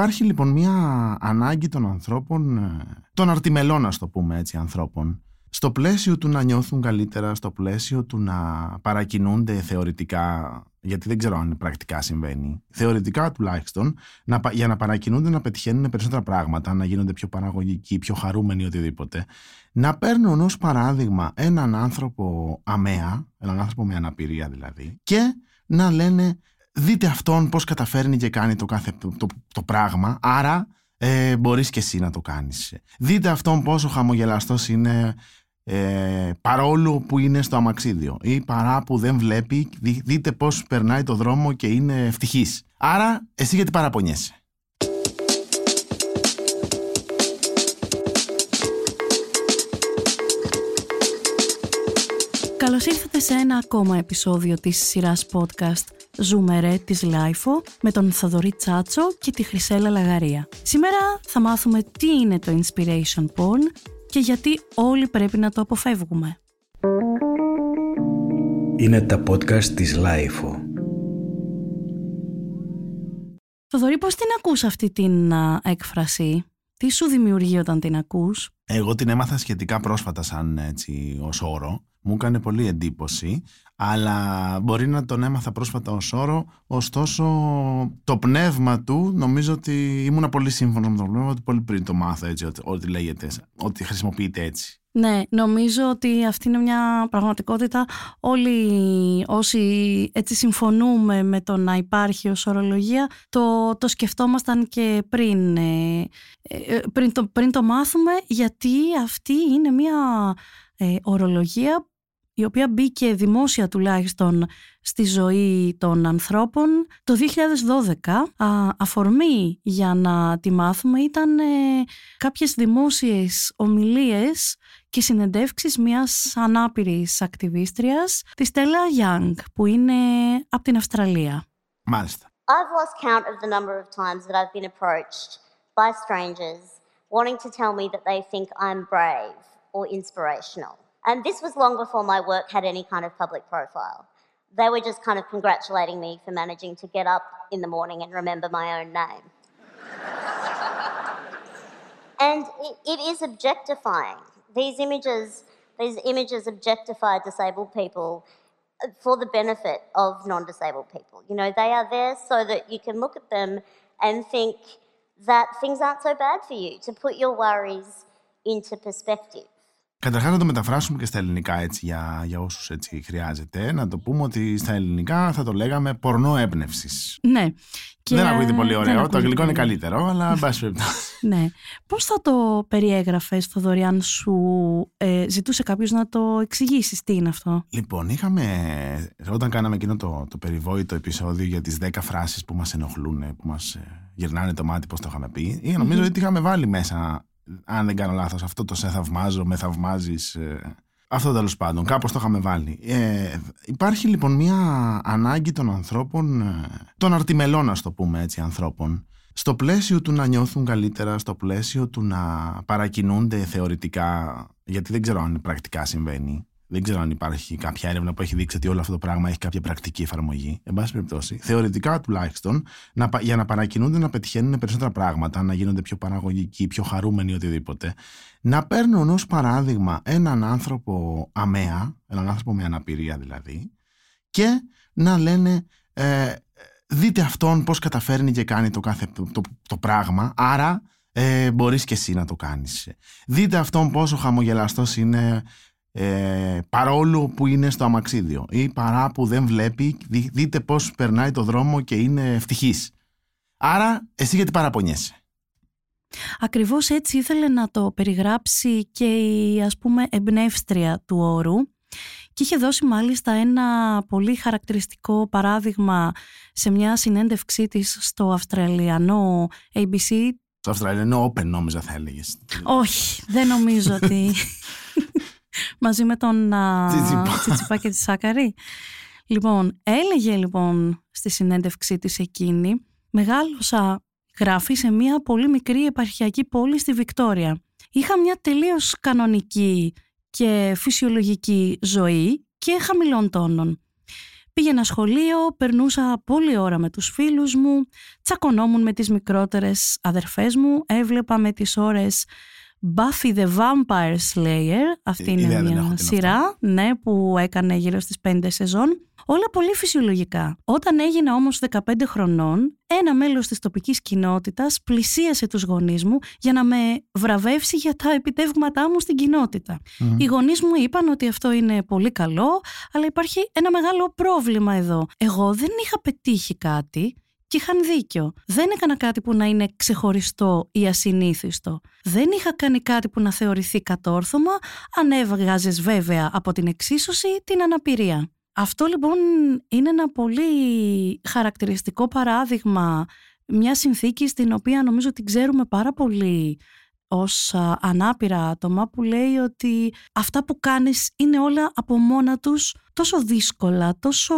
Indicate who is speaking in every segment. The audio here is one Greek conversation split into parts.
Speaker 1: Υπάρχει λοιπόν μια ανάγκη των ανθρώπων, ε, των αρτιμελών ας το πούμε έτσι ανθρώπων, στο πλαίσιο του να νιώθουν καλύτερα, στο πλαίσιο του να παρακινούνται θεωρητικά, γιατί δεν ξέρω αν πρακτικά συμβαίνει, θεωρητικά τουλάχιστον, να, για να παρακινούνται να πετυχαίνουν περισσότερα πράγματα, να γίνονται πιο παραγωγικοί, πιο χαρούμενοι, οτιδήποτε, να παίρνουν ως παράδειγμα έναν άνθρωπο αμαία, έναν άνθρωπο με αναπηρία δηλαδή, και να λένε δείτε αυτόν πώς καταφέρνει και κάνει το κάθε το, το, πράγμα, άρα ε, μπορείς και εσύ να το κάνεις. Δείτε αυτόν πόσο χαμογελαστός είναι ε, παρόλο που είναι στο αμαξίδιο ή παρά που δεν βλέπει, δείτε πώς περνάει το δρόμο και είναι ευτυχής. Άρα εσύ γιατί παραπονιέσαι.
Speaker 2: Καλώς ήρθατε σε ένα ακόμα επεισόδιο της σειράς podcast «Ζούμε ρε» της LiFO με τον Θοδωρή Τσάτσο και τη Χρυσέλα Λαγαρία. Σήμερα θα μάθουμε τι είναι το inspiration porn και γιατί όλοι πρέπει να το αποφεύγουμε.
Speaker 3: Είναι τα podcast της LiFO.
Speaker 2: Θοδωρή, πώς την ακούς αυτή την έκφραση, τι σου δημιουργεί όταν την ακούς;
Speaker 1: Εγώ την έμαθα σχετικά πρόσφατα σαν έτσι ως όρο μου έκανε πολύ εντύπωση, αλλά μπορεί να τον έμαθα πρόσφατα ως όρο, ωστόσο το πνεύμα του νομίζω ότι ήμουν πολύ σύμφωνος με το πνεύμα ότι πολύ πριν το μάθω έτσι, ότι, ότι λέγεται, ότι χρησιμοποιείται έτσι.
Speaker 2: Ναι, νομίζω ότι αυτή είναι μια πραγματικότητα. Όλοι όσοι έτσι συμφωνούμε με το να υπάρχει ως ορολογία, το, το σκεφτόμασταν και πριν, ε, ε, πριν, το, πριν το μάθουμε, γιατί αυτή είναι μια ε, ορολογία η οποία μπήκε δημόσια τουλάχιστον στη ζωή των ανθρώπων το 2012. αφορμή για να τη μάθουμε ήταν ε, κάποιες δημόσιες ομιλίες και συνεντεύξεις μιας ανάπηρης ακτιβίστριας, τη Στέλλα Young, που είναι από την Αυστραλία.
Speaker 1: Μάλιστα.
Speaker 4: I've lost count of the number of times that I've been approached by strangers wanting to tell me that they think I'm brave or inspirational. And this was long before my work had any kind of public profile. They were just kind of congratulating me for managing to get up in the morning and remember my own name. and it, it is objectifying. These images, these images objectify disabled people uh, for the benefit of non-disabled people. You know, they are there so that you can look at them and think that things aren't so bad for you, to put your worries into perspective.
Speaker 1: Καταρχάς να το μεταφράσουμε και στα ελληνικά έτσι για, για όσους έτσι χρειάζεται. Να το πούμε ότι στα ελληνικά θα το λέγαμε πορνό έμπνευση.
Speaker 2: Ναι.
Speaker 1: Και... Δεν ακούγεται πολύ ωραίο, το αγγλικό είναι καλύτερο, αλλά εν πάση περιπτώσει.
Speaker 2: ναι. Πώς θα το περιέγραφες, Θοδωρή, αν σου ε, ζητούσε κάποιος να το εξηγήσει τι είναι αυτό;
Speaker 1: Λοιπόν, είχαμε, όταν κάναμε εκείνο το, το περιβόητο επεισόδιο για τις 10 φράσεις που μας ενοχλούν, που μας ε, γυρνάνε το μάτι, πώς το είχαμε πει, νομίζω ότι είχαμε βάλει μέσα αν δεν κάνω λάθος, αυτό το σε θαυμάζω, με θαυμάζεις, ε, αυτό τέλος πάντων, κάπως το είχαμε βάλει. Ε, υπάρχει λοιπόν μια ανάγκη των ανθρώπων, ε, των αρτιμελών ας το πούμε έτσι ανθρώπων, στο πλαίσιο του να νιώθουν καλύτερα, στο πλαίσιο του να παρακινούνται θεωρητικά, γιατί δεν ξέρω αν πρακτικά συμβαίνει, δεν ξέρω αν υπάρχει κάποια έρευνα που έχει δείξει ότι όλο αυτό το πράγμα έχει κάποια πρακτική εφαρμογή. Εν πάση περιπτώσει, θεωρητικά τουλάχιστον, να, για να παρακινούνται να πετυχαίνουν περισσότερα πράγματα, να γίνονται πιο παραγωγικοί, πιο χαρούμενοι, οτιδήποτε, να παίρνουν ως παράδειγμα έναν άνθρωπο αμαία, έναν άνθρωπο με αναπηρία δηλαδή, και να λένε. Ε, δείτε αυτόν πώς καταφέρνει και κάνει το κάθε το, το, πράγμα, άρα ε, μπορείς και εσύ να το κάνεις. Δείτε αυτόν πόσο χαμογελαστός είναι, ε, παρόλο που είναι στο αμαξίδιο ή παρά που δεν βλέπει δείτε πως περνάει το δρόμο και είναι ευτυχής άρα εσύ γιατί παραπονιέσαι;
Speaker 2: Ακριβώς έτσι ήθελε να το περιγράψει και η ας πούμε εμπνεύστρια του όρου και είχε δώσει μάλιστα ένα πολύ χαρακτηριστικό παράδειγμα σε μια συνέντευξή της στο Αυστραλιανό ABC.
Speaker 1: Στο Αυστραλιανό Open νόμιζα θα έλεγες.
Speaker 2: Όχι, δεν νομίζω ότι μαζί με τον Τσιτσιπά και τη Σάκαρη. Λοιπόν, έλεγε λοιπόν στη συνέντευξή της εκείνη «Μεγάλωσα, γράφει, σε μια πολύ μικρή επαρχιακή πόλη στη Βικτόρια. Είχα μια τελείως κανονική και φυσιολογική ζωή και χαμηλών τόνων. Πήγαινα σχολείο, περνούσα πολλή ώρα με τους φίλους μου, τσακωνόμουν με τις μικρότερες αδερφές μου, έβλεπα με τις ώρες Buffy the Vampire Slayer, αυτή είναι
Speaker 1: Ιδέα δεν έχω
Speaker 2: μια
Speaker 1: τι είναι
Speaker 2: σειρά ναι, που έκανε γύρω στις 5 σεζόν. Όλα πολύ φυσιολογικά. Όταν έγινα όμως 15 χρονών, ένα μέλος της τοπικής κοινότητας πλησίασε τους γονείς μου για να με βραβεύσει για τα επιτεύγματά μου στην κοινότητα.
Speaker 1: Μμμ.
Speaker 2: Οι γονείς μου είπαν ότι αυτό είναι πολύ καλό, αλλά υπάρχει ένα μεγάλο πρόβλημα εδώ. Εγώ δεν είχα πετύχει κάτι και είχαν δίκιο. Δεν έκανα κάτι που να είναι ξεχωριστό ή ασυνήθιστο. Δεν είχα κάνει κάτι που να θεωρηθεί κατόρθωμα, αν έβγαζες βέβαια από την εξίσωση την αναπηρία. Αυτό λοιπόν είναι ένα πολύ χαρακτηριστικό παράδειγμα μιας συνθήκης στην οποία νομίζω την ξέρουμε πάρα πολύ ως α, ανάπηρα άτομα που λέει ότι αυτά που κάνεις είναι όλα από μόνα τους τόσο δύσκολα, τόσο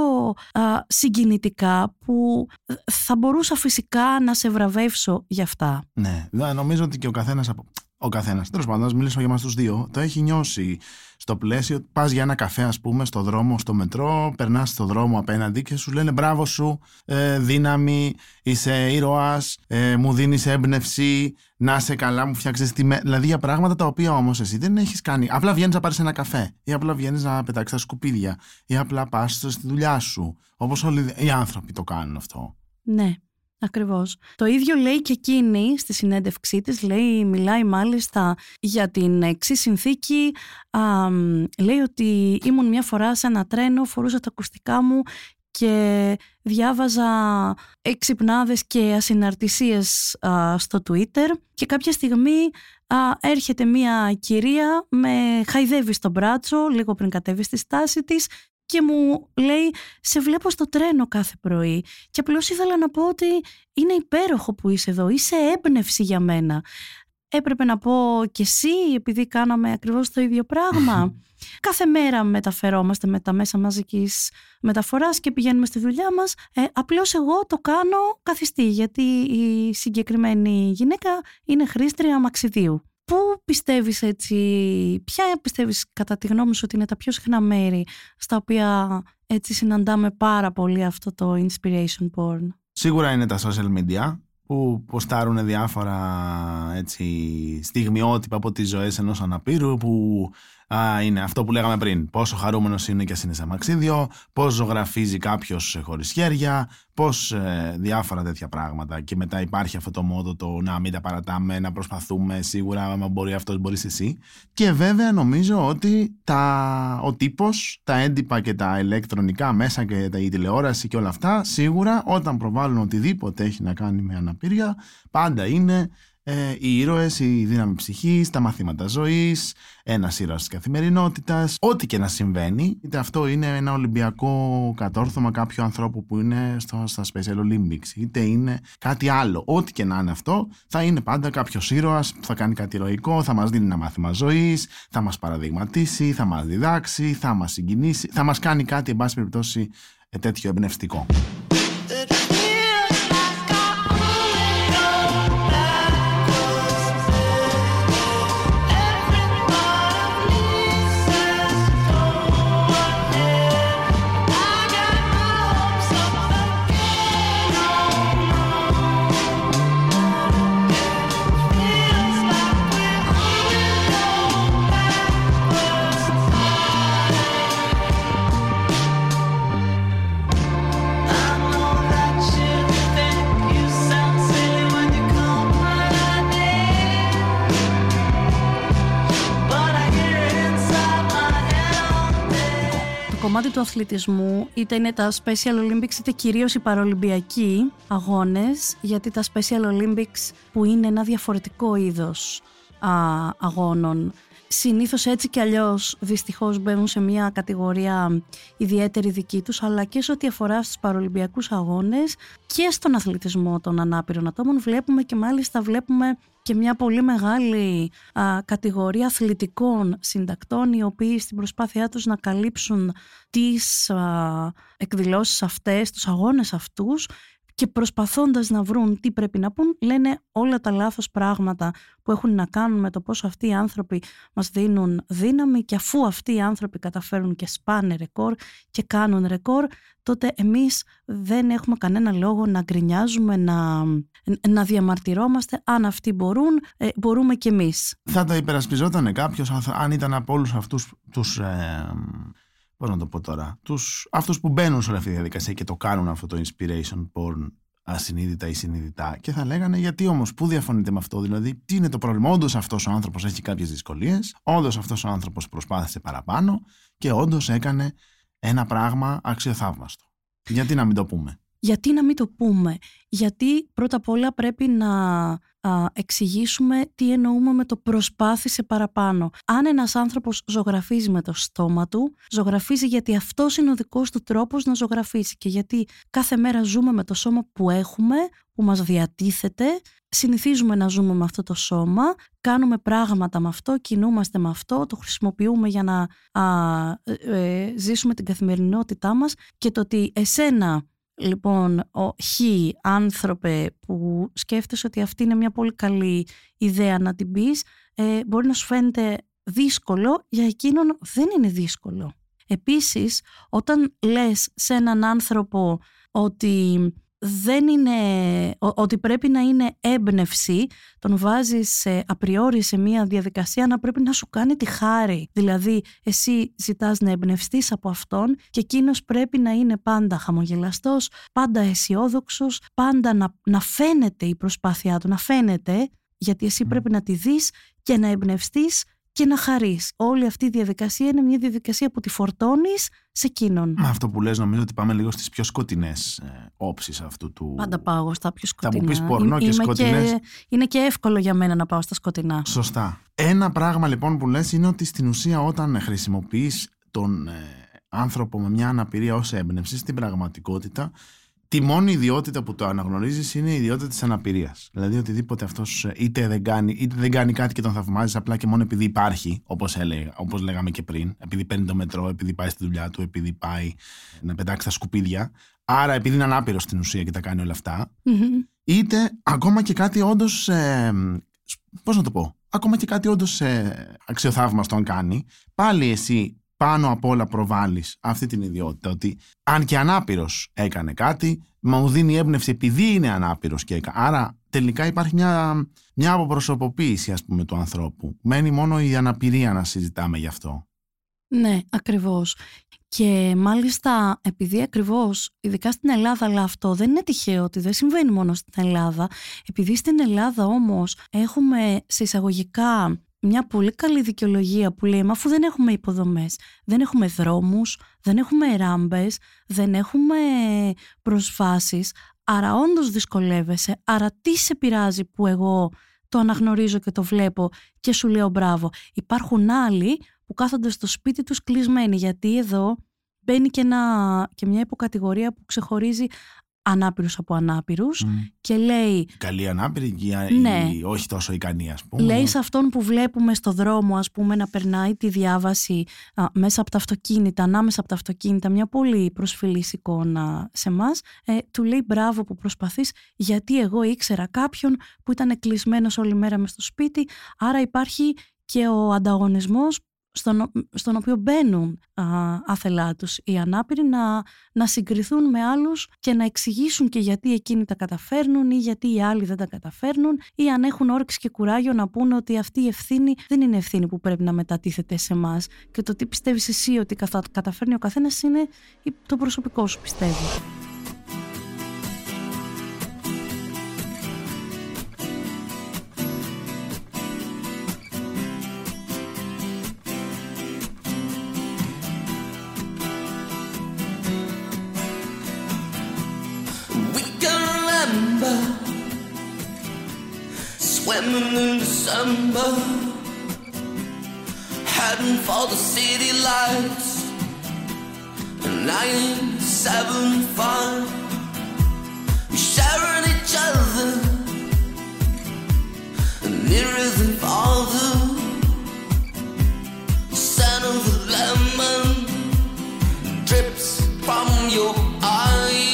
Speaker 2: α, συγκινητικά που ε, θα μπορούσα φυσικά να σε βραβεύσω γι' αυτά.
Speaker 1: Ναι, δε- νομίζω ότι και ο καθένας. Από... Ο καθένας, τέλος πάντων, ας μιλήσω για εμάς τους δύο, το έχει νιώσει στο πλαίσιο. Πας για ένα καφέ, ας πούμε, στο δρόμο, στο μετρό, περνάς στο δρόμο απέναντι και σου λένε μπράβο σου, ε, δύναμη, είσαι ήρωας, ε, μου δίνεις έμπνευση, να είσαι καλά, μου φτιάξει τη. Με... Δηλαδή για πράγματα τα οποία όμως εσύ δεν έχεις κάνει. Απλά βγαίνεις να πάρεις ένα καφέ, ή απλά βγαίνεις να πετάξεις τα σκουπίδια, ή απλά πας στη δουλειά σου. Όπως όλοι οι άνθρωποι το κάνουν αυτό.
Speaker 2: Ναι, ακριβώς. Το ίδιο λέει και εκείνη στη συνέντευξή της, λέει, μιλάει μάλιστα για την εξής συνθήκη, α, μ, λέει ότι ήμουν μια φορά σε ένα τρένο, φορούσα τα ακουστικά μου και διάβαζα εξυπνάδες και ασυναρτησίες α, στο Twitter και κάποια στιγμή α, έρχεται μια κυρία, με χαϊδεύει στο μπράτσο λίγο πριν κατέβει στη στάση της και μου λέει «Σε βλέπω στο τρένο κάθε πρωί και απλώς ήθελα να πω ότι είναι υπέροχο που είσαι εδώ, είσαι έμπνευση για μένα». Έπρεπε να πω και εσύ επειδή κάναμε ακριβώς το ίδιο πράγμα. Κάθε μέρα μεταφερόμαστε με τα μέσα μαζικής μεταφοράς και πηγαίνουμε στη δουλειά μας. Ε, απλώς εγώ το κάνω καθιστή γιατί η συγκεκριμένη γυναίκα είναι χρήστρια αμαξιδίου. Πού πιστεύεις έτσι, ποια πιστεύεις κατά τη γνώμη σου ότι είναι τα πιο συχνά μέρη στα οποία έτσι συναντάμε πάρα πολύ αυτό το inspiration porn;
Speaker 1: Σίγουρα είναι τα social media που ποστάρουν διάφορα έτσι, στιγμιότυπα από τις ζωές ενός αναπήρου που α, είναι αυτό που λέγαμε πριν. Πόσο χαρούμενος είναι και ας είναι σε αμαξίδιο, πώς ζωγραφίζει κάποιος χωρίς χέρια, πώς ε, διάφορα τέτοια πράγματα. Και μετά υπάρχει αυτό το μότο το να μην τα παρατάμε, να προσπαθούμε σίγουρα, άμα μπορεί αυτός μπορείς εσύ. Και βέβαια νομίζω ότι τα, ο τύπος, τα έντυπα και τα ηλεκτρονικά μέσα και τα, η τηλεόραση και όλα αυτά, σίγουρα όταν προβάλλουν οτιδήποτε έχει να κάνει με αναπηρία, πάντα είναι ε, οι ήρωες, η δύναμη ψυχής, τα μαθήματα ζωής, ένα ήρωας της καθημερινότητας, ό,τι και να συμβαίνει, είτε αυτό είναι ένα ολυμπιακό κατόρθωμα κάποιου ανθρώπου που είναι στο, στα Special Olympics, είτε είναι κάτι άλλο, ό,τι και να είναι αυτό, θα είναι πάντα κάποιος ήρωας που θα κάνει κάτι ηρωικό, θα μας δίνει ένα μάθημα ζωής, θα μας παραδειγματίσει, θα μας διδάξει, θα μας συγκινήσει, θα μας κάνει κάτι, εν πάση περιπτώσει, ε, τέτοιο εμπνευστικό.
Speaker 2: Του αθλητισμού, είτε είναι τα Special Olympics είτε κυρίως οι παρολυμπιακοί αγώνες, γιατί τα Special Olympics που είναι ένα διαφορετικό είδος α, αγώνων, συνήθως έτσι κι αλλιώς δυστυχώς μπαίνουν σε μια κατηγορία ιδιαίτερη δική τους, αλλά και σε ό,τι αφορά στους παρολυμπιακούς αγώνες και στον αθλητισμό των ανάπηρων ατόμων βλέπουμε και μάλιστα βλέπουμε και μια πολύ μεγάλη α, κατηγορία αθλητικών συντακτών οι οποίοι στην προσπάθειά τους να καλύψουν τις α, εκδηλώσεις αυτές, τους αγώνες αυτούς και προσπαθώντας να βρουν τι πρέπει να πούν λένε όλα τα λάθος πράγματα που έχουν να κάνουν με το πώς αυτοί οι άνθρωποι μας δίνουν δύναμη και αφού αυτοί οι άνθρωποι καταφέρουν και σπάνε ρεκόρ και κάνουν ρεκόρ τότε εμείς δεν έχουμε κανένα λόγο να γκρινιάζουμε, να, να διαμαρτυρόμαστε αν αυτοί μπορούν, ε, μπορούμε και εμείς.
Speaker 1: Θα τα υπερασπιζόταν κάποιος αν ήταν από όλους αυτούς τους... Ε, πώς να το πω τώρα, τους, αυτούς που μπαίνουν σε όλη αυτή τη διαδικασία και το κάνουν αυτό το inspiration porn ασυνείδητα ή συνειδητά και θα λέγανε γιατί όμως πού διαφωνείτε με αυτό δηλαδή τι είναι το πρόβλημα; Όντως αυτός ο άνθρωπος έχει κάποιες δυσκολίες όντως αυτός ο άνθρωπος προσπάθησε παραπάνω και όντως έκανε ένα πράγμα αξιοθαύμαστο γιατί να μην το πούμε;
Speaker 2: Γιατί να μην το πούμε; Γιατί πρώτα απ' όλα πρέπει να α, εξηγήσουμε τι εννοούμε με το προσπάθησε παραπάνω. Αν ένας άνθρωπος ζωγραφίζει με το στόμα του, ζωγραφίζει γιατί αυτός είναι ο δικός του τρόπος να ζωγραφίσει και γιατί κάθε μέρα ζούμε με το σώμα που έχουμε, που μας διατίθεται, συνηθίζουμε να ζούμε με αυτό το σώμα, κάνουμε πράγματα με αυτό, κινούμαστε με αυτό, το χρησιμοποιούμε για να α, ε, ε, ζήσουμε την καθημερινότητά μας και το ότι εσένα λοιπόν ο χ άνθρωπε που σκέφτεσαι ότι αυτή είναι μια πολύ καλή ιδέα να την πεις ε, μπορεί να σου φαίνεται δύσκολο για εκείνον δεν είναι δύσκολο. Επίσης όταν λες σε έναν άνθρωπο ότι δεν είναι, ότι πρέπει να είναι έμπνευση, τον βάζεις σε, απριόρι σε μια διαδικασία να πρέπει να σου κάνει τη χάρη. Δηλαδή, εσύ ζητάς να εμπνευστείς από αυτόν και εκείνος πρέπει να είναι πάντα χαμογελαστός, πάντα αισιόδοξος, πάντα να, να φαίνεται η προσπάθειά του, να φαίνεται, γιατί εσύ πρέπει να τη δεις και να εμπνευστείς και να χαρείς. Όλη αυτή η διαδικασία είναι μια διαδικασία που τη φορτώνεις σε εκείνον.
Speaker 1: Με αυτό που λες νομίζω ότι πάμε λίγο στις πιο σκοτεινές ε, όψεις αυτού του...
Speaker 2: Πάντα πάω στα πιο σκοτεινά.
Speaker 1: Θα μου πεις πορνό και σκοτεινές.
Speaker 2: Και, είναι και εύκολο για μένα να πάω στα σκοτεινά.
Speaker 1: Σωστά. Ένα πράγμα λοιπόν που λες είναι ότι στην ουσία όταν χρησιμοποιείς τον ε, άνθρωπο με μια αναπηρία ως έμπνευση στην πραγματικότητα τη μόνη ιδιότητα που το αναγνωρίζεις είναι η ιδιότητα της αναπηρίας. Δηλαδή, οτιδήποτε αυτός ε, είτε δεν κάνει, είτε δεν κάνει κάτι και τον θαυμάζεις απλά και μόνο επειδή υπάρχει, όπως όπως λέγαμε και πριν, επειδή παίρνει το μετρό, επειδή πάει στη δουλειά του, επειδή πάει να πετάξει τα σκουπίδια. Άρα, επειδή είναι ανάπηρος στην ουσία και τα κάνει όλα είτε ακόμα και κάτι όντως. Ε, Πώς να το πω, ακόμα και κάτι όντως ε, αξιοθαύμαστο αν κάνει, πάλι εσύ πάνω απ' όλα προβάλλεις αυτή την ιδιότητα ότι αν και ανάπηρος έκανε κάτι μου δίνει έμπνευση επειδή είναι ανάπηρος και έκανε. Άρα τελικά υπάρχει μια, μια αποπροσωποποίηση ας πούμε του ανθρώπου. Μένει μόνο η αναπηρία να συζητάμε γι' αυτό.
Speaker 2: Ναι, ακριβώς. Και μάλιστα επειδή ακριβώς, ειδικά στην Ελλάδα, αλλά αυτό δεν είναι τυχαίο ότι δεν συμβαίνει μόνο στην Ελλάδα, επειδή στην Ελλάδα όμως έχουμε σε εισαγωγικά μια πολύ καλή δικαιολογία που λέει αφού δεν έχουμε υποδομές, δεν έχουμε δρόμους, δεν έχουμε ράμπες, δεν έχουμε προσβάσεις, άρα όντως δυσκολεύεσαι, άρα τι σε πειράζει που εγώ το αναγνωρίζω και το βλέπω και σου λέω μπράβο. Υπάρχουν άλλοι που κάθονται στο σπίτι τους κλεισμένοι γιατί εδώ μπαίνει και, ένα, και μια υποκατηγορία που ξεχωρίζει ανάπηρους από ανάπηρους και λέει...
Speaker 1: Καλή ανάπηρη ή ναι. όχι τόσο ικανή ας πούμε.
Speaker 2: Λέει σε αυτόν που βλέπουμε στο δρόμο ας πούμε να περνάει τη διάβαση μέσα από τα αυτοκίνητα, ανάμεσα από τα αυτοκίνητα, μια πολύ προσφυλής εικόνα σε εμάς. Ε, του λέει μπράβο που προσπαθείς γιατί εγώ ήξερα κάποιον που ήταν κλεισμένος όλη μέρα μες στο σπίτι άρα υπάρχει και ο ανταγωνισμός στον, στον οποίο μπαίνουν α, άθελά τους οι ανάπηροι να, να συγκριθούν με άλλους και να εξηγήσουν και γιατί εκείνοι τα καταφέρνουν ή γιατί οι άλλοι δεν τα καταφέρνουν ή αν έχουν όρεξη και κουράγιο να πούνε ότι αυτή η ευθύνη δεν είναι ευθύνη που πρέπει να μετατίθεται σε εμάς και το τι πιστεύεις εσύ ότι καταφέρνει ο καθένας είναι το προσωπικό σου πιστεύω.
Speaker 1: December, heading for the city lights. Nine, seven, five, we sharing each other, nearer than farther. Scent of the lemon drips from your eyes.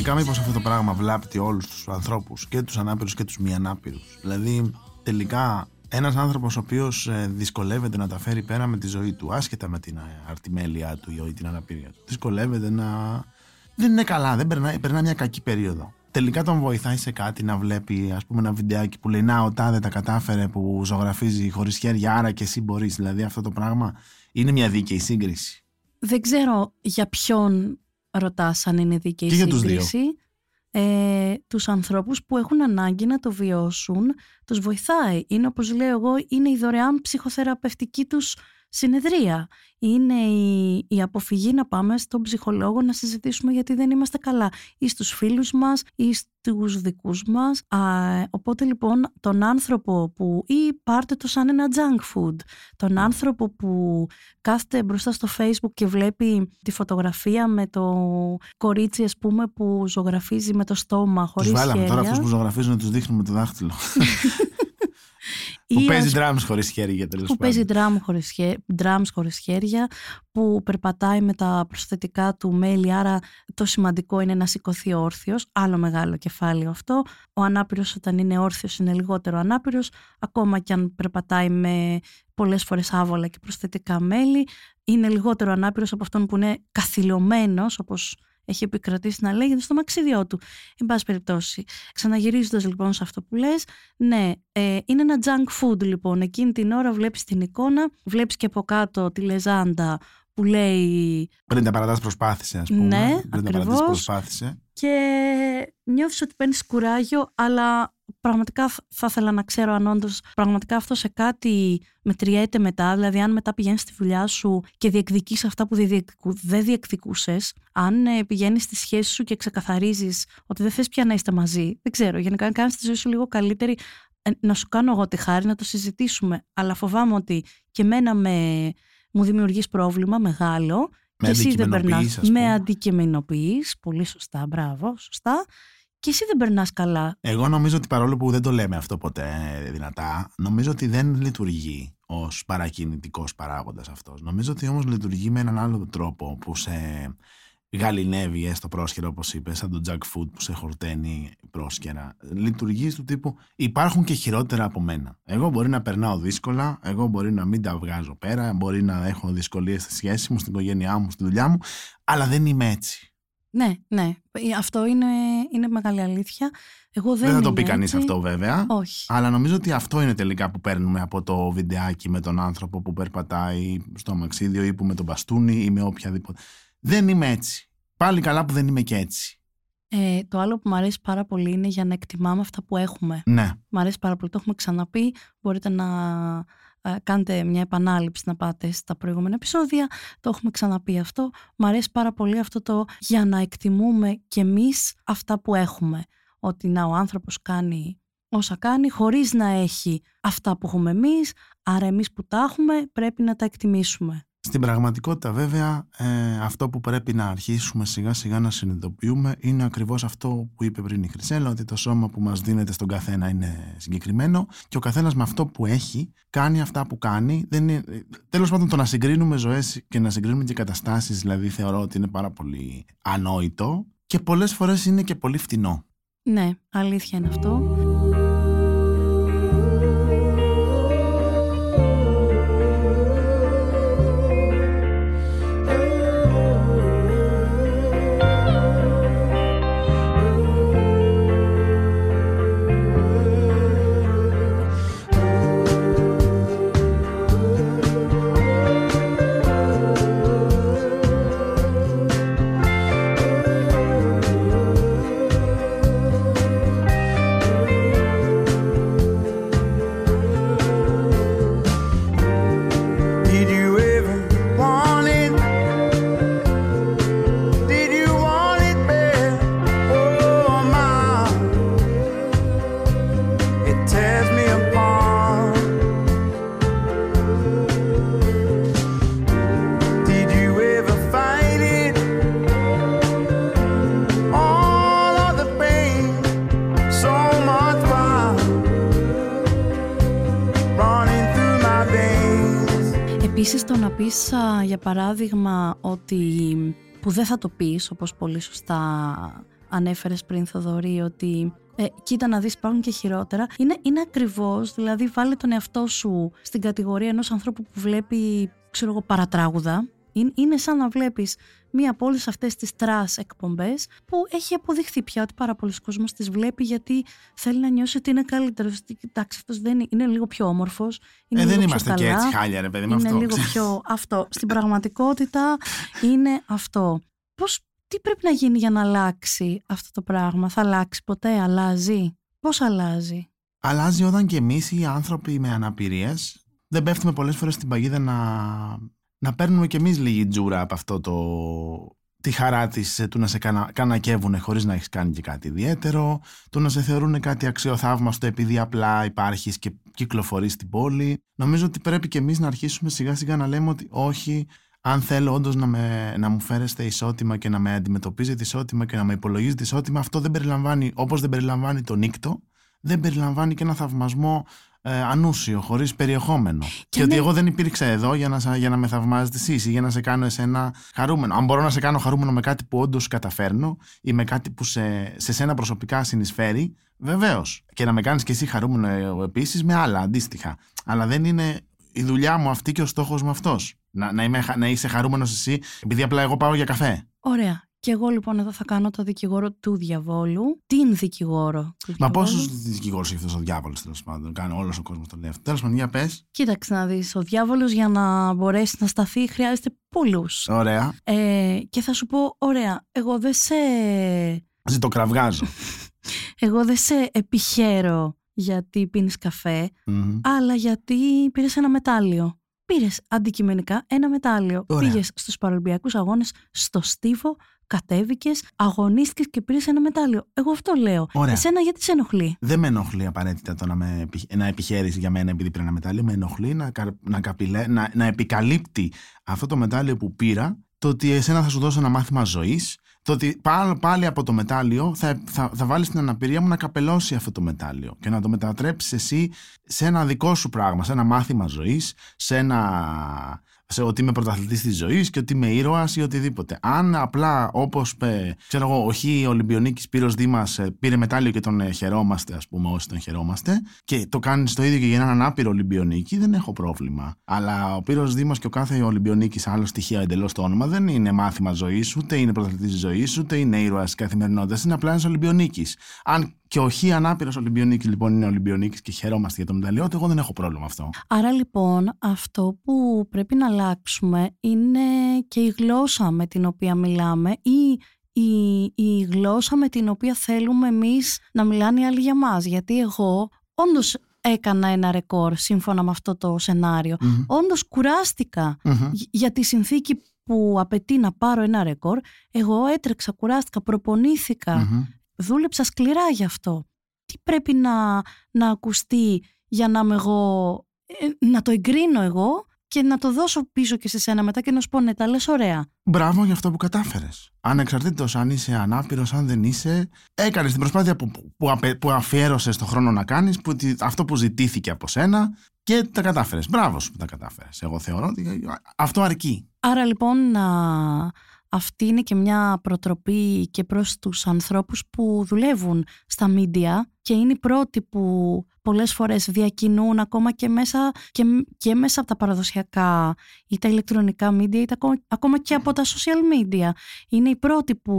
Speaker 1: Άρα τελικά μήπως αυτό το πράγμα βλάπτει όλους τους ανθρώπους και τους ανάπηρους και τους μη ανάπηρους. Δηλαδή τελικά ένας άνθρωπος ο οποίος ε, δυσκολεύεται να τα φέρει πέρα με τη ζωή του άσχετα με την αρτιμέλειά του ή την αναπηρία του. Δυσκολεύεται να... Δεν είναι καλά, δεν περνάει, περνάει μια κακή περίοδο. Τελικά τον βοηθάει σε κάτι να βλέπει ας πούμε ένα βιντεάκι που λέει να ο τάδε τα κατάφερε που ζωγραφίζει χωρίς χέρια άρα και εσύ μπορείς. Δηλαδή αυτό το πράγμα είναι μια δίκαιη σύγκριση.
Speaker 2: Δεν ξέρω για ποιον ρωτάς αν είναι δίκαιη
Speaker 1: Και για τους
Speaker 2: σύγκριση. Ε, τους ανθρώπους που έχουν ανάγκη να το βιώσουν τους βοηθάει. Είναι όπως λέω εγώ, είναι η δωρεάν ψυχοθεραπευτική τους συνεδρία. Είναι η, η αποφυγή να πάμε στον ψυχολόγο να συζητήσουμε γιατί δεν είμαστε καλά ή στους φίλους μας ή στους δικούς μας. Α, οπότε λοιπόν τον άνθρωπο που ή πάρτε το σαν ένα junk food, τον άνθρωπο που κάθεται μπροστά στο facebook και βλέπει τη φωτογραφία με το κορίτσι ας πούμε που ζωγραφίζει με το στόμα
Speaker 1: Τους
Speaker 2: χωρίς
Speaker 1: βάλαμε
Speaker 2: χέρια.
Speaker 1: τώρα αυτούς που ζωγραφίζουν να τους δείχνουμε με το δάχτυλο.
Speaker 2: Ή
Speaker 1: που
Speaker 2: ας
Speaker 1: παίζει drums χωρίς χέρια τέλος
Speaker 2: που
Speaker 1: πάντων.
Speaker 2: παίζει drum χωρίς, χέ- drums χωρίς χέρια, που περπατάει με τα προσθετικά του μέλη, άρα το σημαντικό είναι να σηκωθεί όρθιος, άλλο μεγάλο κεφάλαιο αυτό. Ο ανάπηρος όταν είναι όρθιος είναι λιγότερο ανάπηρος, ακόμα και αν περπατάει με πολλές φορές άβολα και προσθετικά μέλη, είναι λιγότερο ανάπηρος από αυτόν που είναι καθυλωμένος, όπως έχει επικρατήσει να λέγεται στο μαξίδιό του. Εν πάση περιπτώσει, ξαναγυρίζοντας λοιπόν σε αυτό που λες, ναι, ε, είναι ένα junk food λοιπόν. Εκείνη την ώρα βλέπεις την εικόνα, βλέπεις και από κάτω τη λεζάντα που λέει
Speaker 1: Πριν τα παρατάς προσπάθησε ας πούμε.
Speaker 2: Ναι,
Speaker 1: Πριν τα
Speaker 2: ακριβώς.
Speaker 1: παρατάς προσπάθησε.
Speaker 2: και νιώθεις ότι παίρνεις κουράγιο, αλλά πραγματικά θ- θα ήθελα να ξέρω αν όντως πραγματικά αυτό σε κάτι μετριέται μετά. Δηλαδή, αν μετά πηγαίνεις στη δουλειά σου και διεκδικείς αυτά που δεν διεκδικου- δεν διεκδικούσες, αν ε, πηγαίνεις στη σχέση σου και ξεκαθαρίζεις ότι δεν θες πια να είστε μαζί, δεν ξέρω, γενικά να κάνεις τη ζωή σου λίγο καλύτερη, ε, να σου κάνω εγώ τη χάρη να το συζητήσουμε. Αλλά φοβάμαι ότι και μένα με, μου δημιουργείς πρόβλημα μεγάλο.
Speaker 1: Με
Speaker 2: και εσύ δεν περνάς.
Speaker 1: αντικειμενοποιείς, ας πούμε.
Speaker 2: Με αντικειμενοποιείς. Πολύ σωστά, μπράβο, σωστά. Και εσύ δεν περνάς καλά.
Speaker 1: Εγώ νομίζω ότι παρόλο που δεν το λέμε αυτό ποτέ δυνατά, νομίζω ότι δεν λειτουργεί ως παρακινητικός παράγοντας αυτός. Νομίζω ότι όμως λειτουργεί με έναν άλλο τρόπο που σε γαλινεύει έστω πρόσχερα, όπως είπες, σαν το junk food που σε χορταίνει πρόσχερα. Λειτουργείς του τύπου υπάρχουν και χειρότερα από μένα. Εγώ μπορεί να περνάω δύσκολα, εγώ μπορεί να μην τα βγάζω πέρα, μπορεί να έχω δυσκολίες στη σχέση μου, στην οικογένειά μου, στη δουλειά μου, αλλά δεν είμαι έτσι.
Speaker 2: Ναι, ναι. Ε, Αυτό είναι, είναι μεγάλη αλήθεια. Εγώ δεν,
Speaker 1: Δεν, θα το
Speaker 2: είμαι
Speaker 1: πει κανείς
Speaker 2: έτσι.
Speaker 1: αυτό βέβαια.
Speaker 2: Όχι.
Speaker 1: Αλλά νομίζω ότι αυτό είναι τελικά που παίρνουμε από το βιντεάκι με τον άνθρωπο που περπατάει στο αμαξίδιο ή που με τον μπαστούνι ή με οποιαδήποτε. Δεν είμαι έτσι. Πάλι καλά που δεν είμαι και έτσι.
Speaker 2: Ε, το άλλο που μου αρέσει πάρα πολύ είναι για να εκτιμάμε αυτά που έχουμε.
Speaker 1: Ναι.
Speaker 2: Μ' αρέσει πάρα πολύ. Το έχουμε ξαναπεί. Μπορείτε να ε, κάνετε μια επανάληψη να πάτε στα προηγούμενα επεισόδια. Το έχουμε ξαναπεί αυτό. Μ' αρέσει πάρα πολύ αυτό το για να εκτιμούμε κι εμείς αυτά που έχουμε. Ότι να ο άνθρωπος κάνει όσα κάνει χωρίς να έχει αυτά που έχουμε εμείς. Άρα εμείς που τα έχουμε πρέπει να τα εκτιμήσουμε.
Speaker 1: Στην πραγματικότητα βέβαια ε, αυτό που πρέπει να αρχίσουμε σιγά σιγά να συνειδητοποιούμε είναι ακριβώς αυτό που είπε πριν η Χρυσέλα ότι το σώμα που μας δίνεται στον καθένα είναι συγκεκριμένο και ο καθένας με αυτό που έχει κάνει αυτά που κάνει. Δεν είναι, τέλος πάντων το να συγκρίνουμε ζωές και να συγκρίνουμε και καταστάσεις δηλαδή θεωρώ ότι είναι πάρα πολύ ανόητο και πολλές φορές είναι και πολύ φτηνό.
Speaker 2: Ναι, αλήθεια είναι αυτό. Επίσης το να πεις α, για παράδειγμα ότι που δεν θα το πεις όπως πολύ σωστά ανέφερες πριν Θοδωρή ότι ε, κοίτα να δεις υπάρχουν και χειρότερα. Είναι, είναι ακριβώς δηλαδή βάλε τον εαυτό σου στην κατηγορία ενός ανθρώπου που βλέπει ξέρω εγώ παρατράγουδα Είναι- είναι σαν να βλέπεις μία από όλες αυτές τις trash εκπομπές που έχει αποδειχθεί πια ότι πάρα πολλοί κόσμος τις βλέπει γιατί θέλει να νιώσει ότι είναι καλύτερος. Ότι, Κοιτάξτε, αυτός δεν είναι, είναι λίγο πιο όμορφος, είναι
Speaker 1: Ε, δεν
Speaker 2: λίγο
Speaker 1: είμαστε
Speaker 2: πιο
Speaker 1: και
Speaker 2: καλά,
Speaker 1: έτσι χάλια, ρε παιδί με
Speaker 2: είναι
Speaker 1: αυτό.
Speaker 2: λίγο πιο αυτό. Στην πραγματικότητα είναι αυτό. Πώς, τι πρέπει να γίνει για να αλλάξει αυτό το πράγμα; Θα αλλάξει ποτέ, αλλάζει; Πώς αλλάζει;
Speaker 1: Αλλάζει όταν και εμείς οι άνθρωποι με αναπηρίες δεν πέφτουμε πολλές φορές στην παγίδα να, να παίρνουμε κι εμείς λίγη τζούρα από αυτό το. τη χαρά της του να σε κανα, κανακεύουν χωρίς να έχεις κάνει και κάτι ιδιαίτερο, του να σε θεωρούν κάτι αξιοθαύμαστο επειδή απλά υπάρχεις και κυκλοφορείς στην πόλη. Νομίζω ότι πρέπει κι εμείς να αρχίσουμε σιγά σιγά να λέμε ότι όχι, αν θέλω όντως να, με- να μου φέρεστε ισότιμα και να με αντιμετωπίζετε ισότιμα και να με υπολογίζετε ισότιμα, αυτό δεν περιλαμβάνει, όπως δεν περιλαμβάνει το νύκτο, δεν περιλαμβάνει και ένα θαυμασμό ε, ανούσιο, χωρίς περιεχόμενο. Και, ότι
Speaker 2: ναι.
Speaker 1: εγώ δεν υπήρξα εδώ για να, σα- για να με θαυμάζετε εσεί ή για να σε κάνω εσένα χαρούμενο. Αν μπορώ να σε κάνω χαρούμενο με κάτι που όντως καταφέρνω ή με κάτι που σε, σε σένα προσωπικά συνεισφέρει, βεβαίως. Και να με κάνεις και εσύ χαρούμενο επίσης με άλλα αντίστοιχα. Αλλά δεν είναι η δουλειά μου αυτή και ο στόχος μου αυτός. Να, να, είμαι, χα- να είσαι χαρούμενος εσύ, επειδή απλά εγώ πάω για καφέ.
Speaker 2: Ωραία. Και εγώ λοιπόν εδώ θα κάνω το δικηγόρο του διαβόλου. Την δικηγόρο του
Speaker 1: Μα
Speaker 2: διαβόλου.
Speaker 1: πόσους δικηγόρους έχει αυτός ο διάβολος τέλος πάντων; Κάνει όλος ο κόσμος το λέει αυτό. Τέλος πάντων, για πες.
Speaker 2: Κοίταξε να δεις, ο διάβολος για να μπορέσει να σταθεί χρειάζεται πολλούς.
Speaker 1: Ωραία.
Speaker 2: Ε, και θα σου πω, ωραία, εγώ δεν σε,
Speaker 1: Ζητοκραυγάζω.
Speaker 2: εγώ δεν σε επιχαίρω γιατί πίνεις καφέ,
Speaker 1: Μμμ.
Speaker 2: αλλά γιατί πήρες ένα μετάλλιο. Πήρες αντικειμενικά ένα μετάλλιο.
Speaker 1: Ωραία.
Speaker 2: Πήγες στους παρολυμπιακούς αγώνες, στο στίβο, κατέβηκες, αγωνίστηκες και πήρες ένα μετάλλιο. Εγώ αυτό λέω.
Speaker 1: Ωραία.
Speaker 2: Εσένα γιατί σε ενοχλεί;
Speaker 1: Δεν με ενοχλεί απαραίτητα το να, με, επι- να επιχαίρεις για μένα επειδή πήρα ένα μετάλλιο. Με ενοχλεί να, κα- να, καπηλέ, να, να επικαλύπτει αυτό το μετάλλιο που πήρα το ότι εσένα θα σου δώσω ένα μάθημα ζωής. Το ότι πάλι, πάλι από το μετάλλιο θα, θα, θα βάλεις την αναπηρία μου να καπελώσει αυτό το μετάλλιο και να το μετατρέψεις εσύ σε ένα δικό σου πράγμα, σε ένα μάθημα ζωής, σε ένα. Σε ότι είμαι πρωταθλητής της ζωής και ότι είμαι ήρωας ή οτιδήποτε. Αν απλά όπως ξέρω εγώ, ο Χ Ολυμπιονίκης Πύρος Δήμας πήρε μετάλλιο και τον ε, χαιρόμαστε, ας πούμε, όσοι τον χαιρόμαστε, και το κάνεις το ίδιο και για έναν ανάπηρο Ολυμπιονίκη, δεν έχω πρόβλημα. Αλλά ο Πύρος Δήμας και ο κάθε Ολυμπιονίκης, άλλο στοιχείο εντελώς το όνομα, δεν είναι μάθημα ζωής, ούτε είναι πρωταθλητής της ζωής, ούτε είναι ήρωας τη καθημερινότητας. Είναι απλά ένας Ολυμπιονίκης. Αν και ο Χ ανάπηρο Ολυμπιονίκης λοιπόν είναι Ολυμπιονίκης και χαιρόμαστε για το μεταλλιό, του, εγώ δεν έχω πρόβλημα αυτό.
Speaker 2: Άρα λοιπόν αυτό που πρέπει να αλλάξουμε είναι και η γλώσσα με την οποία μιλάμε ή η, η γλώσσα με την οποία θέλουμε εμείς να μιλάνε οι άλλοι για μας. Γιατί εγώ όντως έκανα ένα ρεκόρ σύμφωνα με αυτό το σενάριο.
Speaker 1: Μμμ.
Speaker 2: Όντως κουράστηκα
Speaker 1: Μμμ.
Speaker 2: Γ- για τη συνθήκη που απαιτεί να πάρω ένα ρεκόρ. Εγώ έτρεξα, κουράστηκα, προπονήθηκα
Speaker 1: Μμμ.
Speaker 2: δούλεψα σκληρά γι' αυτό. Τι πρέπει να, να ακουστεί για να είμαι εγώ, ε, να το εγκρίνω εγώ; Και να το δώσω πίσω και σε σένα μετά και να σου πω ναι τα λες ωραία.
Speaker 1: Μπράβο για αυτό που κατάφερες. Ανεξαρτήτως αν είσαι ανάπηρος, αν δεν είσαι, έκανες την προσπάθεια που, που, απε- που αφιέρωσες το χρόνο να κάνεις, αυτό που ζητήθηκε από σένα και τα κατάφερες. Μπράβο σου που τα κατάφερες. Εγώ θεωρώ ότι αυτό αρκεί.
Speaker 2: Άρα λοιπόν να, αυτή είναι και μια προτροπή και προς τους ανθρώπους που δουλεύουν στα μίντια και είναι οι πρώτοι που πολλές φορές διακινούν ακόμα και μέσα, και, και μέσα από τα παραδοσιακά ή τα ηλεκτρονικά μίντια ή τα, ακόμα- ακόμα και από τα social media. Είναι οι πρώτοι που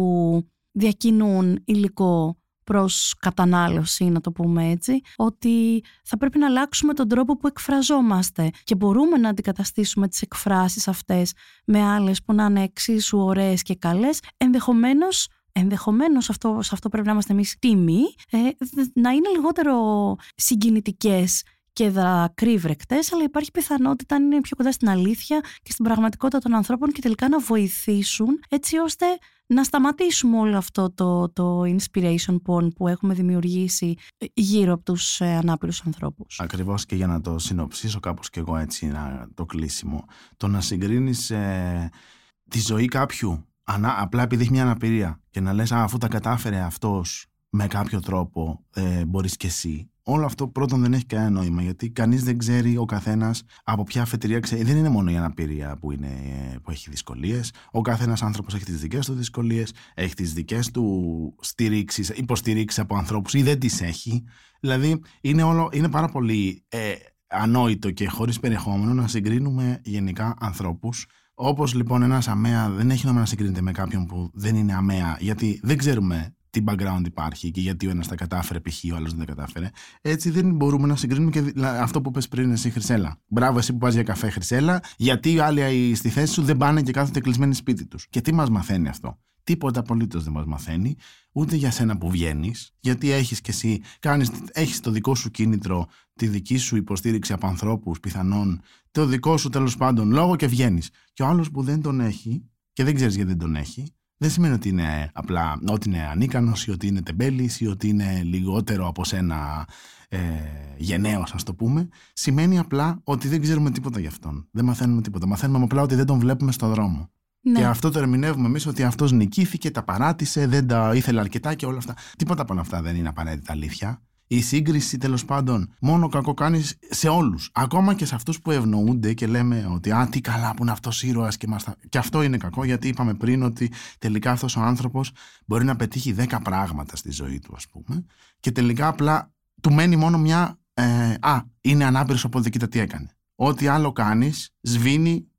Speaker 2: διακινούν υλικό προς κατανάλωση, να το πούμε έτσι, ότι θα πρέπει να αλλάξουμε τον τρόπο που εκφραζόμαστε και μπορούμε να αντικαταστήσουμε τις εκφράσεις αυτές με άλλες που να είναι εξίσου ωραίες και καλές, ενδεχομένως Ενδεχομένως αυτό, σε αυτό πρέπει να είμαστε εμείς τίμοι, ε, δ- να είναι λιγότερο συγκινητικές και δακρύβρεκτες, αλλά υπάρχει πιθανότητα να είναι πιο κοντά στην αλήθεια και στην πραγματικότητα των ανθρώπων και τελικά να βοηθήσουν έτσι ώστε να σταματήσουμε όλο αυτό το, το inspiration porn που έχουμε δημιουργήσει γύρω από τους ε, ανάπηρους ανθρώπους.
Speaker 1: Ακριβώς και για να το συνοψίσω κάπως και εγώ έτσι να, το κλείσιμο. Το να συγκρίνεις τη ζωή κάποιου ανά, απλά επειδή έχει μια αναπηρία και να λες «Α, αφού τα κατάφερε αυτός με κάποιο τρόπο ε, μπορείς και εσύ. όλο αυτό πρώτον δεν έχει κανένα νόημα γιατί κανείς δεν ξέρει ο καθένας από ποια αφετηρία ξέρει. Δεν είναι μόνο η αναπηρία που, είναι, που έχει δυσκολίες. Ο καθένας άνθρωπος έχει τις δικές του δυσκολίες, έχει τις δικές του στηρίξεις, υποστηρίξεις από ανθρώπους ή δεν τις έχει. Δηλαδή είναι, όλο, είναι πάρα πολύ ε, ανόητο και χωρίς περιεχόμενο να συγκρίνουμε γενικά ανθρώπους. Όπως λοιπόν ένας αμαία δεν έχει νόημα να συγκρίνεται με κάποιον που δεν είναι αμαία, γιατί δεν ξέρουμε τι background υπάρχει και γιατί ο ένας τα κατάφερε, π.χ. ο άλλος δεν τα κατάφερε. Έτσι δεν μπορούμε να συγκρίνουμε και αυτό που πες πριν εσύ, Χρυσέλα. Μπράβο, εσύ που πας για καφέ, Χρυσέλα, γιατί οι άλλοι στη θέση σου δεν πάνε και κάθονται κλεισμένοι σπίτι τους. Και τι μας μαθαίνει αυτό; Τίποτα απολύτως δεν μας μαθαίνει, ούτε για σένα που βγαίνεις, γιατί έχεις και εσύ, έχεις το δικό σου κίνητρο, τη δική σου υποστήριξη από ανθρώπους πιθανόν, το δικό σου τέλος πάντων λόγο και βγαίνεις. Και ο άλλος που δεν τον έχει, και δεν ξέρεις γιατί δεν τον έχει, δεν σημαίνει ότι είναι απλά ότι είναι ανίκανος ή ότι είναι τεμπέλης ή ότι είναι λιγότερο από σένα ε, γενναίος ας το πούμε. Σημαίνει απλά ότι δεν ξέρουμε τίποτα γι' αυτόν. Δεν μαθαίνουμε τίποτα. Μαθαίνουμε απλά ότι δεν τον βλέπουμε στο δρόμο. Ναι. Και αυτό το ερμηνεύουμε εμείς ότι αυτός νικήθηκε, τα παράτησε, δεν τα ήθελε αρκετά και όλα αυτά. Τίποτα από όλα αυτά δεν είναι απαραίτητα αλήθεια η σύγκριση τέλος πάντων μόνο κακό κάνει σε όλους. Ακόμα και σε αυτούς που ευνοούνται και λέμε ότι Α, τι καλά που είναι αυτός ήρωας και μάστα. Και αυτό είναι κακό γιατί είπαμε πριν ότι τελικά αυτός ο άνθρωπος μπορεί να πετύχει 10 πράγματα στη ζωή του, ας πούμε, και τελικά απλά του μένει μόνο μια. Ε, α, είναι ανάπηρος οπότε κοίτα τι έκανε. Ό,τι άλλο κάνεις, σβήνει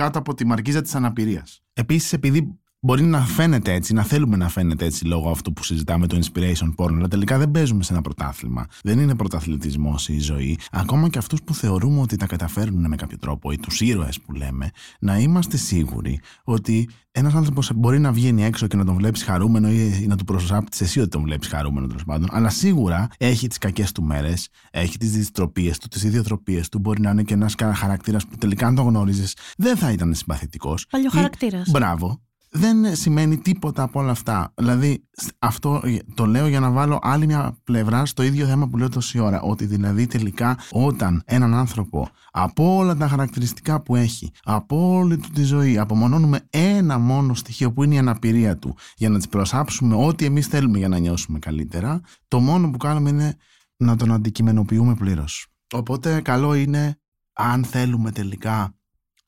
Speaker 1: κάτω από τη μαρκίζα της αναπηρίας. Επίσης, επειδή Μπορεί να φαίνεται έτσι, να θέλουμε να φαίνεται έτσι λόγω αυτού που συζητάμε το inspiration porn, αλλά τελικά δεν παίζουμε σε ένα πρωτάθλημα. Δεν είναι πρωταθλητισμός η ζωή. Ακόμα και αυτούς που θεωρούμε ότι τα καταφέρνουν με κάποιο τρόπο, ή τους ήρωες που λέμε, να είμαστε σίγουροι ότι ένας άνθρωπος μπορεί να βγαίνει έξω και να τον βλέπεις χαρούμενο ή να του προσάπτεις εσύ ότι τον βλέπεις χαρούμενο τέλος πάντων, αλλά σίγουρα έχει τις κακές του μέρες, έχει τις δυστροπίες του, τις ιδιοτροπίες του. Μπορεί να είναι και ένας χαρακτήρας που τελικά αν το γνώριζες δεν θα ήταν συμπαθητικός.
Speaker 2: Παλιό χαρακτήρας.
Speaker 1: Μπράβο δεν σημαίνει τίποτα από όλα αυτά. Δηλαδή, αυτό το λέω για να βάλω άλλη μια πλευρά στο ίδιο θέμα που λέω τόση ώρα. Ότι δηλαδή τελικά όταν έναν άνθρωπο από όλα τα χαρακτηριστικά που έχει, από όλη του τη ζωή, απομονώνουμε ένα μόνο στοιχείο που είναι η αναπηρία του για να της προσάψουμε ό,τι εμείς θέλουμε για να νιώσουμε καλύτερα, το μόνο που κάνουμε είναι να τον αντικειμενοποιούμε πλήρως. Οπότε καλό είναι αν θέλουμε τελικά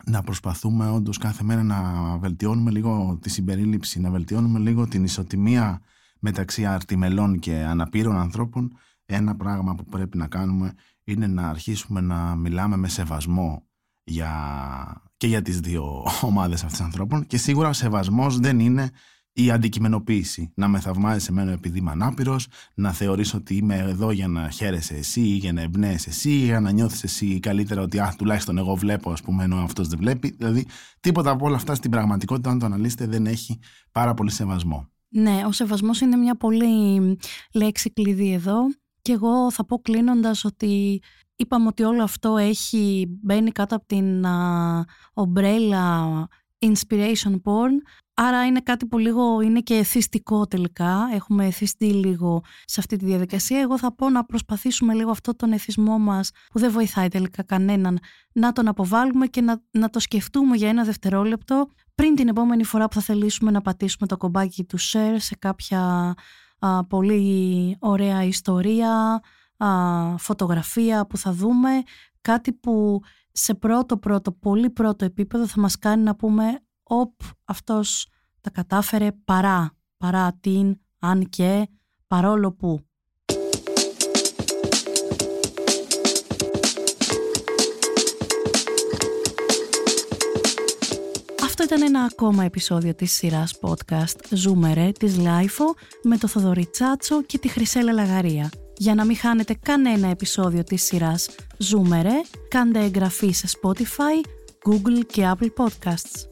Speaker 1: να προσπαθούμε όντως κάθε μέρα να βελτιώνουμε λίγο τη συμπερίληψη, να βελτιώνουμε λίγο την ισοτιμία μεταξύ αρτιμελών και αναπήρων ανθρώπων, ένα πράγμα που πρέπει να κάνουμε είναι να αρχίσουμε να μιλάμε με σεβασμό για, και για τις δύο ομάδες αυτές ανθρώπων. Και σίγουρα ο σεβασμός δεν είναι η αντικειμενοποίηση. Να με θαυμάζεις εμένα επειδή είμαι ανάπηρος, να θεωρεί ότι είμαι εδώ για να χαίρεσαι εσύ, για να εμπνέεσαι εσύ, για να νιώθεις εσύ καλύτερα ότι α, τουλάχιστον εγώ βλέπω, ας πούμε, ενώ αυτός δεν βλέπει. Δηλαδή, τίποτα από όλα αυτά στην πραγματικότητα, αν το αναλύσετε, δεν έχει πάρα πολύ σεβασμό.
Speaker 2: Ναι, ο σεβασμός είναι μια πολύ λέξη κλειδί εδώ και εγώ θα πω κλείνοντας ότι είπαμε ότι όλο αυτό έχει μπαίνει κάτω από την ομπρέλα inspiration porn Άρα είναι κάτι που λίγο είναι και εθιστικό τελικά. Έχουμε εθιστεί λίγο σε αυτή τη διαδικασία. Εγώ θα πω να προσπαθήσουμε λίγο αυτό τον εθισμό μας που δεν βοηθάει τελικά κανέναν να τον αποβάλουμε και να, να το σκεφτούμε για ένα δευτερόλεπτο πριν την επόμενη φορά που θα θελήσουμε να πατήσουμε το κομπάκι του share σε κάποια πολύ ωραία ιστορία, α, φωτογραφία που θα δούμε. Κάτι που σε πρώτο πρώτο, πολύ πρώτο επίπεδο θα μας κάνει να πούμε «Οπ, αυτός τα κατάφερε παρά, παρά την, αν και, παρόλο που». Αυτό ήταν ένα ακόμα επεισόδιο της σειράς podcast «Ζούμε ρε» της LiFO με το Θοδωρή Τσάτσο και τη Χρυσέλα Λαγαρία. Για να μην χάνετε κανένα επεισόδιο της σειράς «Ζούμε ρε», κάντε εγγραφή σε Spotify, Google και Apple Podcasts.